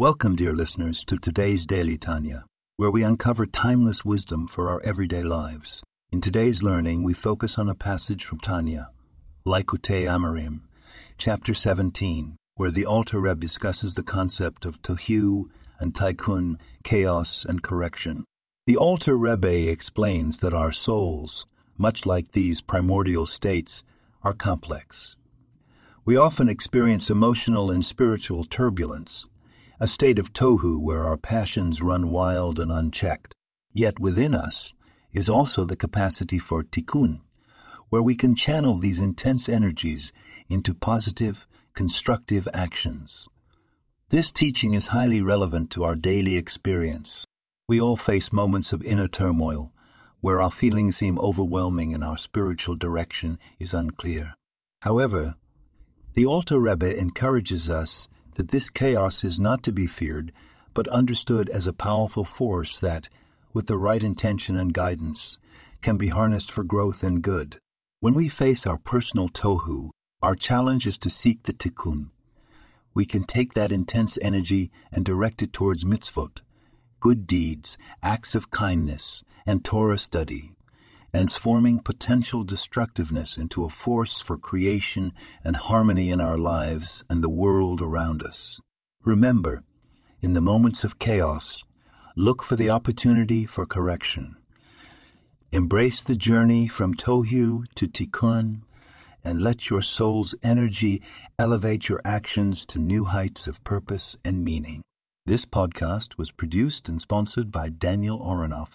Welcome, dear listeners, to today's Daily Tanya, where we uncover timeless wisdom for our everyday lives. In today's learning, we focus on a passage from Tanya, Likutei Amarim, chapter 17, where the Alter Rebbe discusses the concept of tohu and tikkun, chaos and correction. The Alter Rebbe explains that our souls, much like these primordial states, are complex. We often experience emotional and spiritual turbulence, a state of tohu where our passions run wild and unchecked. Yet within us is also the capacity for tikkun, where we can channel these intense energies into positive, constructive actions. This teaching is highly relevant to our daily experience. We all face moments of inner turmoil, where our feelings seem overwhelming and our spiritual direction is unclear. However, the Alter Rebbe encourages us that this chaos is not to be feared, but understood as a powerful force that, with the right intention and guidance, can be harnessed for growth and good. When we face our personal tohu, our challenge is to seek the tikkun. We can take that intense energy and direct it towards mitzvot, good deeds, acts of kindness, and Torah study, transforming potential destructiveness into a force for creation and harmony in our lives and the world around us. Remember, in the moments of chaos, look for the opportunity for correction. Embrace the journey from Tohu to Tikkun and let your soul's energy elevate your actions to new heights of purpose and meaning. This podcast was produced and sponsored by Daniel Oronoff.